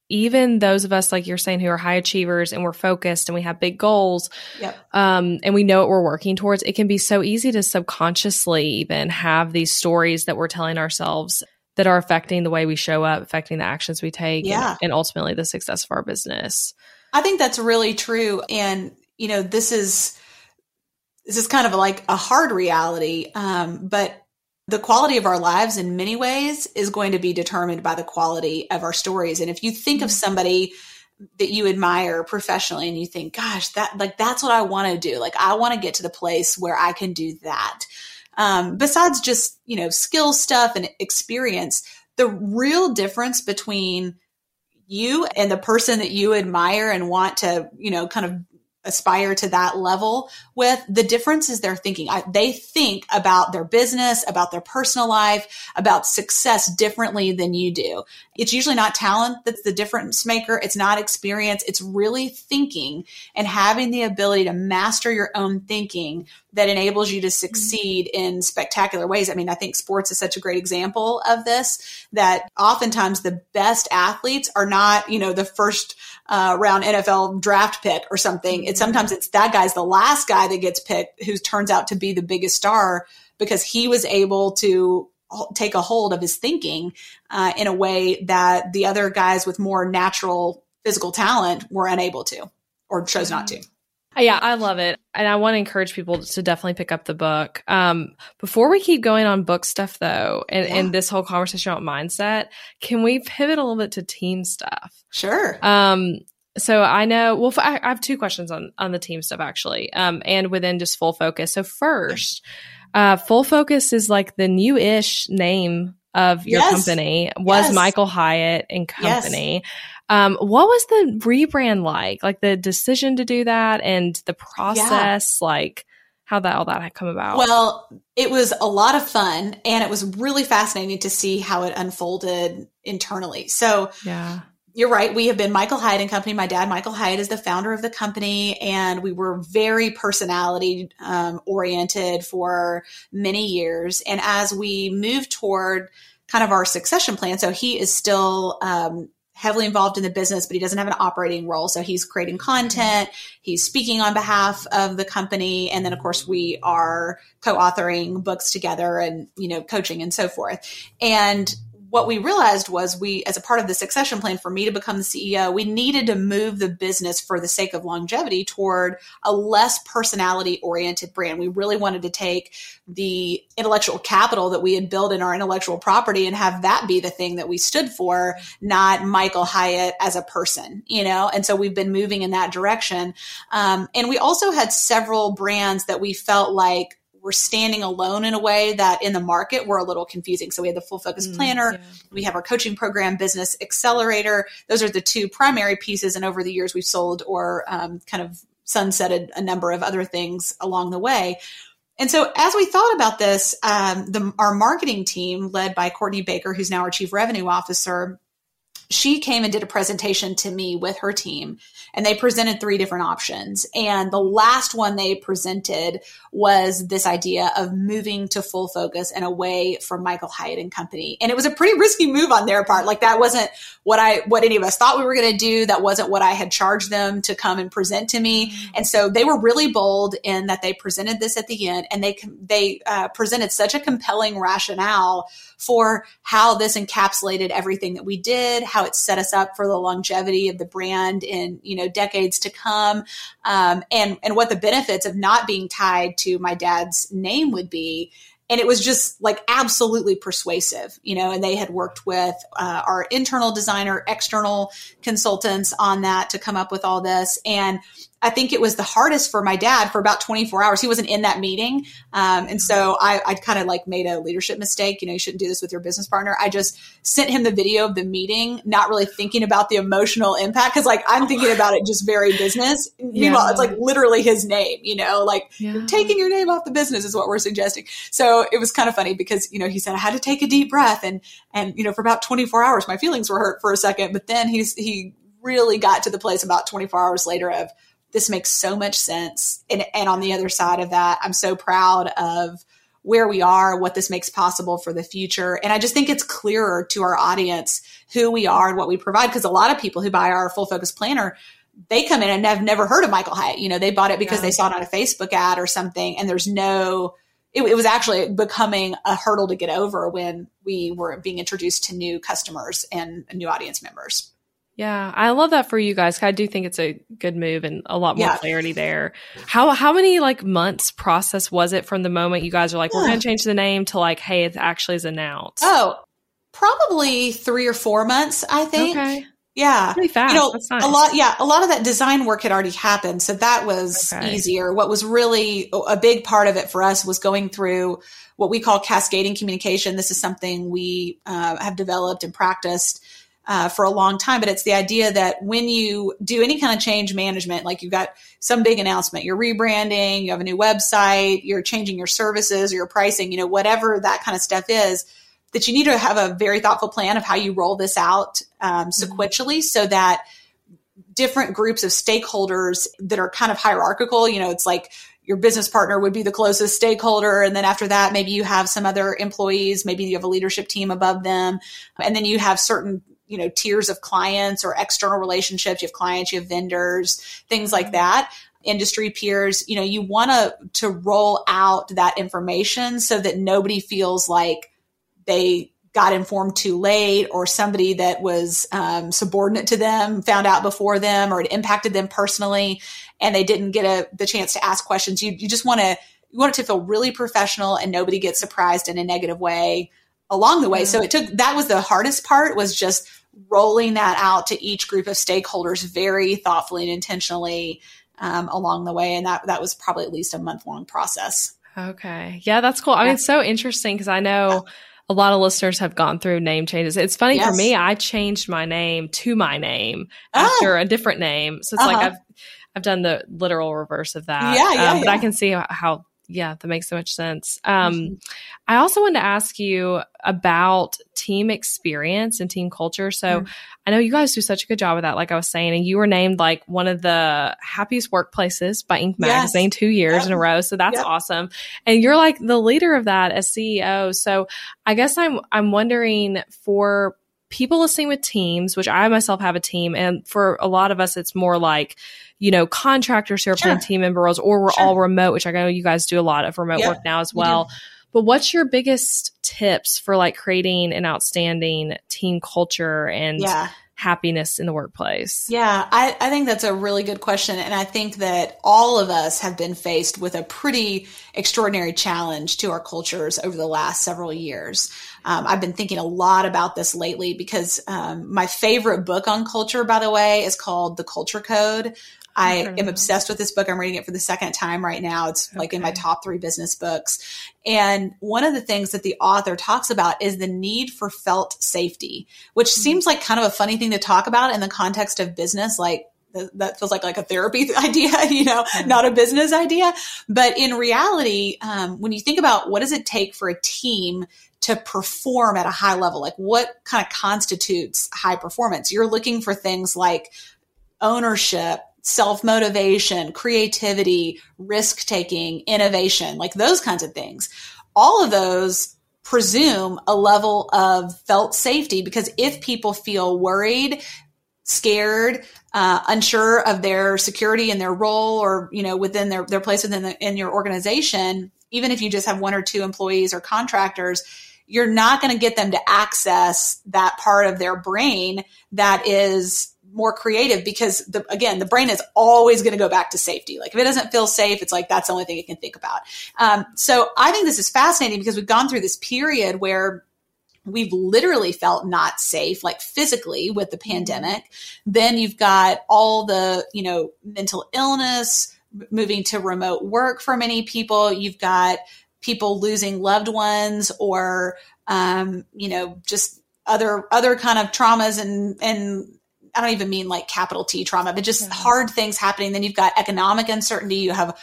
[SPEAKER 1] even those of us, like you're saying, who are high achievers and we're focused and we have big goals,
[SPEAKER 2] yep.
[SPEAKER 1] um, and we know what we're working towards, it can be so easy to subconsciously even have these stories that we're telling ourselves that are affecting the way we show up, affecting the actions we take,
[SPEAKER 2] yeah.
[SPEAKER 1] and, and ultimately the success of our business.
[SPEAKER 2] I think that's really true. And, you know, this is, this is kind of like a hard reality. Um, but the quality of our lives in many ways is going to be determined by the quality of our stories. And if you think of somebody that you admire professionally and you think, gosh, that like that's what I want to do. Like I want to get to the place where I can do that. Um, besides just, you know, skill stuff and experience, the real difference between you and the person that you admire and want to, you know, kind of aspire to that level with the difference is their thinking I, they think about their business about their personal life about success differently than you do. It's usually not talent that's the difference maker. It's not experience. It's really thinking and having the ability to master your own thinking that enables you to succeed in spectacular ways. I mean, I think sports is such a great example of this that oftentimes the best athletes are not, you know, the first uh, round NFL draft pick or something. It's sometimes it's that guy's the last guy that gets picked who turns out to be the biggest star because he was able to take a hold of his thinking uh, in a way that the other guys with more natural physical talent were unable to or chose not to.
[SPEAKER 1] Yeah, I love it. And I want to encourage people to definitely pick up the book. Um, before we keep going on book stuff though, and, yeah. and this whole conversation about mindset, can we pivot a little bit to team stuff?
[SPEAKER 2] Sure.
[SPEAKER 1] Um, so I know, well, I have two questions on, on the team stuff actually, um, and within just full focus. So first, uh, full focus is like the new-ish name of your yes. company was yes. Michael Hyatt and Company. Yes. Um, what was the rebrand like? Like the decision to do that and the process, yeah. like how that all that had come about?
[SPEAKER 2] Well, it was a lot of fun and it was really fascinating to see how it unfolded internally. So
[SPEAKER 1] yeah.
[SPEAKER 2] You're right. We have been Michael Hyatt and Company. My dad, Michael Hyatt, is the founder of the company, and we were very personality um, oriented for many years. And as we moved toward kind of our succession plan, so he is still um, heavily involved in the business, but he doesn't have an operating role. So he's creating content, he's speaking on behalf of the company, and then of course we are co-authoring books together and you know coaching and so forth. And what we realized was we, as a part of the succession plan for me to become the CEO, we needed to move the business for the sake of longevity toward a less personality oriented brand. We really wanted to take the intellectual capital that we had built in our intellectual property and have that be the thing that we stood for, not Michael Hyatt as a person, you know? And so we've been moving in that direction. Um, and we also had several brands that we felt like we're standing alone in a way that in the market we're a little confusing. So we have the full focus mm, planner, yeah. we have our coaching program, business accelerator. Those are the two primary pieces. And over the years, we've sold or um, kind of sunsetted a number of other things along the way. And so, as we thought about this, um, the, our marketing team, led by Courtney Baker, who's now our chief revenue officer, she came and did a presentation to me with her team and they presented three different options. And the last one they presented was this idea of moving to full focus and away from michael hyatt and company. And it was a pretty risky move on their part. Like that wasn't what i what any of us thought we were going to do. That wasn't what i had charged them to come and present to me. Mm-hmm. and so they were really bold in that they presented this at the end and they they uh, presented such a compelling rationale for how this encapsulated everything that we did, how it set us up for the longevity of the brand in you know decades to come, um, and and what the benefits of not being tied to my dad's name would be. And it was just like absolutely persuasive you know and they had worked with uh, our internal designer external consultants on that to come up with all this. And I think it was the hardest for my dad for about 24 hours. He wasn't in that meeting. Um, and so I, I kind of like made a leadership mistake. You know, you shouldn't do this with your business partner. I just sent him the video of the meeting, not really thinking about the emotional impact. Cause like I'm thinking about it just very business. Yeah. Meanwhile, it's like literally his name, you know, like yeah. taking your name off the business is what we're suggesting. So it was kind of funny because, you know, he said I had to take a deep breath and, and, you know, for about 24 hours, my feelings were hurt for a second, but then he's, he really got to the place about 24 hours later of, this makes so much sense. And, and on the other side of that, I'm so proud of where we are, what this makes possible for the future. And I just think it's clearer to our audience who we are and what we provide. Because a lot of people who buy our full focus planner, they come in and have never heard of Michael Hyatt. You know, they bought it because yeah. they saw it on a Facebook ad or something. And there's no, it, it, was actually becoming a hurdle to get over when we were being introduced to new customers and new audience members.
[SPEAKER 1] Yeah, I love that for you guys. I do think it's a good move and a lot more yeah. clarity there. How how many like months process was it from the moment you guys are like, we're going to change the name to like, hey, it actually is announced?
[SPEAKER 2] Oh, probably three or four months, I think. Okay. Yeah.
[SPEAKER 1] Pretty fast. You know, nice.
[SPEAKER 2] a lot, yeah, a lot of that design work had already happened. So that was okay. easier. What was really a big part of it for us was going through what we call cascading communication. This is something we uh, have developed and practiced uh, for a long time, but it's the idea that when you do any kind of change management, like you've got some big announcement, you're rebranding, you have a new website, you're changing your services or your pricing, you know, whatever that kind of stuff is, that you need to have a very thoughtful plan of how you roll this out um, mm-hmm. sequentially so that different groups of stakeholders that are kind of hierarchical, you know, it's like your business partner would be the closest stakeholder. And then after that, maybe you have some other employees, maybe you have a leadership team above them. And then you have certain you know tiers of clients or external relationships you have clients you have vendors things like mm-hmm. that industry peers you know you want to to roll out that information so that nobody feels like they got informed too late or somebody that was um, subordinate to them found out before them or it impacted them personally and they didn't get a, the chance to ask questions you, you just want to you want it to feel really professional and nobody gets surprised in a negative way along the way mm-hmm. so it took that was the hardest part was just rolling that out to each group of stakeholders very thoughtfully and intentionally um, along the way. And that, that was probably at least a month long process.
[SPEAKER 1] Okay. Yeah, that's cool. I mean, it's so interesting because I know a lot of listeners have gone through name changes. It's funny yes. for me, I changed my name to my name oh. after a different name. So it's uh-huh. like I've, I've done the literal reverse of that.
[SPEAKER 2] Yeah, yeah,
[SPEAKER 1] um, but yeah. I can see how yeah, that makes so much sense. Um, mm-hmm. I also wanted to ask you about team experience and team culture. So mm-hmm. I know you guys do such a good job with that, like I was saying, and you were named like one of the happiest workplaces by Inc. magazine yes. two years yep. in a row. So that's yep. awesome. And you're like the leader of that as CEO. So I guess I'm, I'm wondering for people listening with teams, which I myself have a team, and for a lot of us, it's more like, you know, contractors who are sure. playing team member roles, or we're sure. all remote, which I know you guys do a lot of remote work now as well. But what's your biggest tips for like creating an outstanding team culture and yeah happiness in the workplace?
[SPEAKER 2] Yeah, I, I, think that's a really good question. And I think that all of us have been faced with a pretty extraordinary challenge to our cultures over the last several years. Um, I've been thinking a lot about this lately because um, my favorite book on culture, by the way, is called The Culture Code I am obsessed with this book. I'm reading it for the second time right now. It's okay. like in my top three business books. And one of the things that the author talks about is the need for felt safety, which mm-hmm. seems like kind of a funny thing to talk about in the context of business. Like that feels like like a therapy idea, you know, mm-hmm. not a business idea. But in reality, um, when you think about what does it take for a team to perform at a high level, like what kind of constitutes high performance, you're looking for things like ownership, self motivation, creativity, risk taking, innovation, like those kinds of things. All of those presume a level of felt safety because if people feel worried, scared, uh, unsure of their security and their role or, you know, within their, their place within the, in your organization, even if you just have one or two employees or contractors, you're not going to get them to access that part of their brain that is more creative because the, again, the brain is always going to go back to safety. Like if it doesn't feel safe, it's like that's the only thing it can think about. Um, so I think this is fascinating because we've gone through this period where we've literally felt not safe, like physically with the pandemic. Then you've got all the, you know, mental illness, moving to remote work for many people. You've got people losing loved ones or, um, you know, just other, other kind of traumas and, and I don't even mean like capital T trauma, but just hard things happening. Then you've got economic uncertainty. You have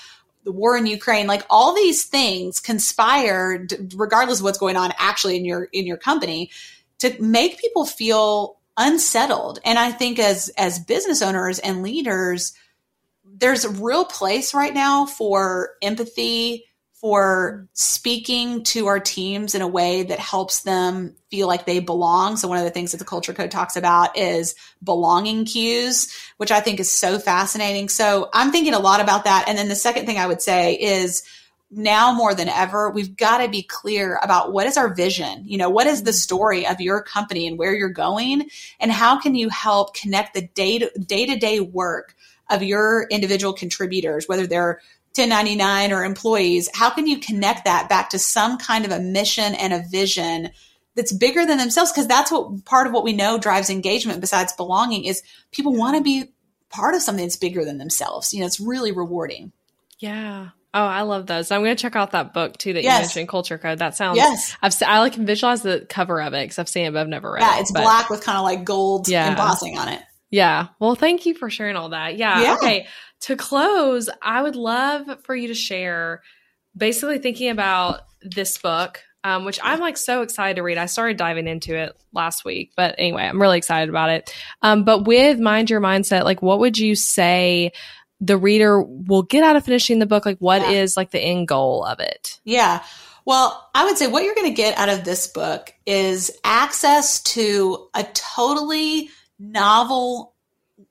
[SPEAKER 2] the war in Ukraine, like all these things conspired, regardless of what's going on actually in your in your company, to make people feel unsettled. And I think as as business owners and leaders, there's a real place right now for empathy, for speaking to our teams in a way that helps them feel like they belong. So one of the things that the culture code talks about is belonging cues, which I think is so fascinating. So I'm thinking a lot about that. And then the second thing I would say is now more than ever, we've got to be clear about what is our vision? You know, what is the mm-hmm. story of your company and where you're going? And how can you help connect the day to day to day work of your individual contributors, whether they're 1099 or employees, how can you connect that back to some kind of a mission and a vision that's bigger than themselves? Because that's what part of what we know drives engagement besides belonging is people want to be part of something that's bigger than themselves. You know, it's really rewarding.
[SPEAKER 1] Yeah. Oh, I love those. I'm going to check out that book too that
[SPEAKER 2] Yes.
[SPEAKER 1] you mentioned, Culture Code. That sounds.
[SPEAKER 2] Yes.
[SPEAKER 1] I've I like can visualize the cover of it because I've seen it, but I've never read
[SPEAKER 2] Yeah,
[SPEAKER 1] it.
[SPEAKER 2] it's
[SPEAKER 1] but-
[SPEAKER 2] black with kind of like gold
[SPEAKER 1] Yeah.
[SPEAKER 2] embossing on it.
[SPEAKER 1] Yeah. Well, thank you for sharing all that. Yeah.
[SPEAKER 2] Yeah.
[SPEAKER 1] Okay. To close, I would love for you to share basically thinking about this book, um, which I'm like so excited to read. I started diving into it last week, but anyway, I'm really excited about it. Um, but with Mind Your Mindset, like what would you say the reader will get out of finishing the book? Like what is
[SPEAKER 2] Yeah.
[SPEAKER 1] like the end goal of it?
[SPEAKER 2] Yeah. Well, I would say what you're going to get out of this book is access to a totally novel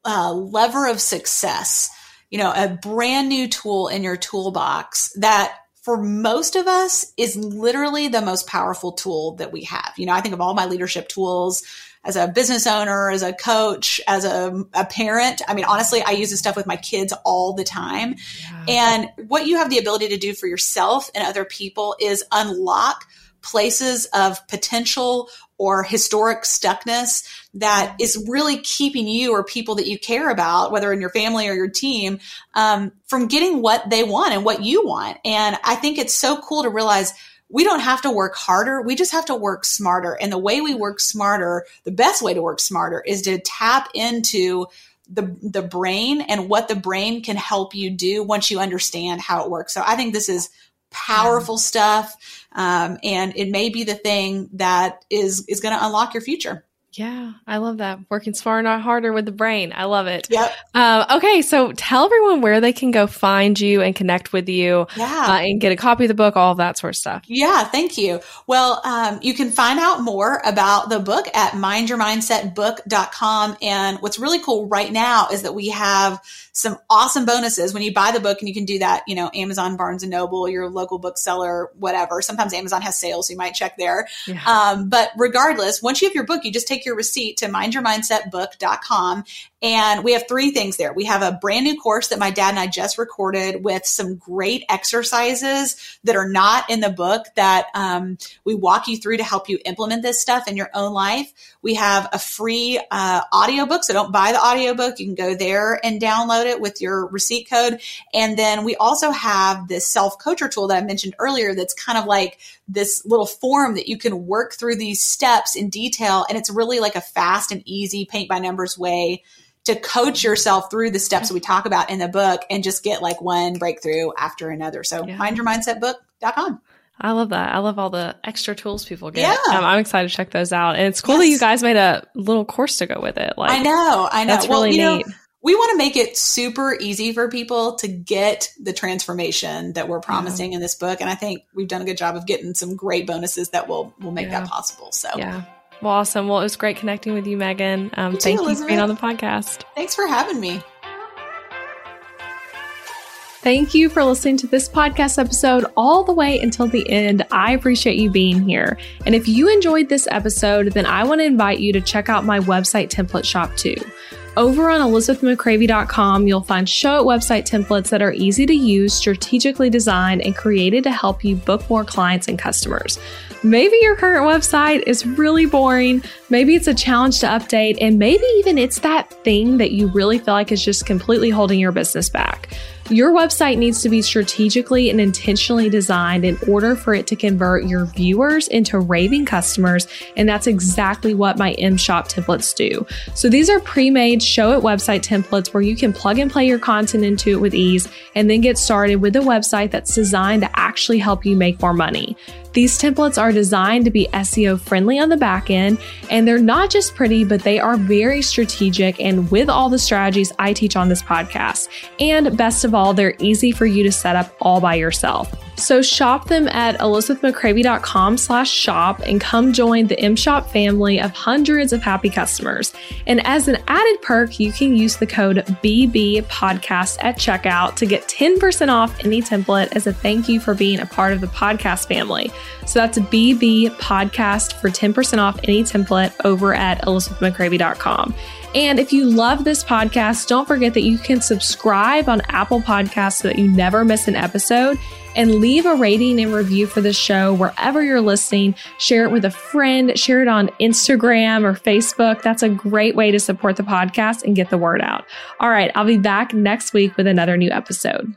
[SPEAKER 2] uh, lever of success, you know, a brand new tool in your toolbox that for most of us is literally the most powerful tool that we have. You know, I think of all my leadership tools as a business owner, as a coach, as a, a parent. I mean, honestly, I use this stuff with my kids all the time. And what you have the ability to do for yourself and other people is unlock places of potential or historic stuckness that is really keeping you or people that you care about, whether in your family or your team, um, from getting what they want and what you want. And I think it's so cool to realize we don't have to work harder. We just have to work smarter. And the way we work smarter, the best way to work smarter is to tap into the the brain and what the brain can help you do once you understand how it works. So I think this is powerful stuff, um, and it may be the thing that is is going to unlock your future.
[SPEAKER 1] Yeah, I love that. Working smarter, not harder with the brain. I love it.
[SPEAKER 2] Yep.
[SPEAKER 1] Um, okay, so tell everyone where they can go find you and connect with you
[SPEAKER 2] Yeah.
[SPEAKER 1] uh, and get a copy of the book, all of that sort of stuff.
[SPEAKER 2] Yeah, thank you. Well, um, you can find out more about the book at mindyourmindsetbook.com. And what's really cool right now is that we have some awesome bonuses when you buy the book and you can do that, you know, Amazon, Barnes and Noble, your local bookseller, whatever. Sometimes Amazon has sales, so you might check there.
[SPEAKER 1] Yeah.
[SPEAKER 2] Um, but regardless, once you have your book, you just take your receipt to mindyourmindsetbook.com. And we have three things there. We have a brand new course that my dad and I just recorded with some great exercises that are not in the book that um, we walk you through to help you implement this stuff in your own life. We have a free uh, audiobook. So don't buy the audiobook. You can go there and download it with your receipt code. And then we also have this self coacher tool that I mentioned earlier that's kind of like this little form that you can work through these steps in detail. And it's really like a fast and easy paint by numbers way to coach yourself through the steps that we talk about in the book and just get like one breakthrough after another. So
[SPEAKER 1] Yeah.
[SPEAKER 2] mindyourmindsetbook.com.
[SPEAKER 1] I love that. I love all the extra tools people get.
[SPEAKER 2] Yeah.
[SPEAKER 1] Um, I'm excited to check those out. And it's cool that you guys made a little course to go with it. Like,
[SPEAKER 2] I know, I know.
[SPEAKER 1] That's
[SPEAKER 2] well,
[SPEAKER 1] really
[SPEAKER 2] you know,
[SPEAKER 1] neat.
[SPEAKER 2] we want to make it super easy for people to get the transformation that we're promising in this book. And I think we've done a good job of getting some great bonuses that will will make
[SPEAKER 1] Yeah.
[SPEAKER 2] that possible. So
[SPEAKER 1] Yeah. Well, awesome. Well, it was great connecting with you, Megan. Um,
[SPEAKER 2] You too,
[SPEAKER 1] thank you for being on the podcast.
[SPEAKER 2] thanks for having me.
[SPEAKER 1] Thank you for listening to this podcast episode all the way until the end. I appreciate you being here. And if you enjoyed this episode, then I want to invite you to check out my website template shop too. Over on elizabethmccravy.com, you'll find Showit website templates that are easy to use, strategically designed, and created to help you book more clients and customers. Maybe your current website is really boring. Maybe it's a challenge to update, and maybe even it's that thing that you really feel like is just completely holding your business back. Your website needs to be strategically and intentionally designed in order for it to convert your viewers into raving customers. And that's exactly what my M Shop templates do. So these are pre made Showit website templates where you can plug and play your content into it with ease and then get started with a website that's designed to actually help you make more money. These templates are designed to be SEO friendly on the back end, and they're not just pretty, but they are very strategic and with all the strategies I teach on this podcast. And best of all, they're easy for you to set up all by yourself. So shop them at elizabethmccravy.com slash shop and come join the M Shop family of hundreds of happy customers. And as an added perk, you can use the code BB podcast at checkout to get 10% off any template as a thank you for being a part of the podcast family. So that's BB podcast for 10% off any template over at elizabethmccravy.com. And if you love this podcast, don't forget that you can subscribe on Apple Podcasts so that you never miss an episode and leave a rating and review for the show wherever you're listening. Share it with a friend, share it on Instagram or Facebook. That's a great way to support the podcast and get the word out. All right, I'll be back next week with another new episode.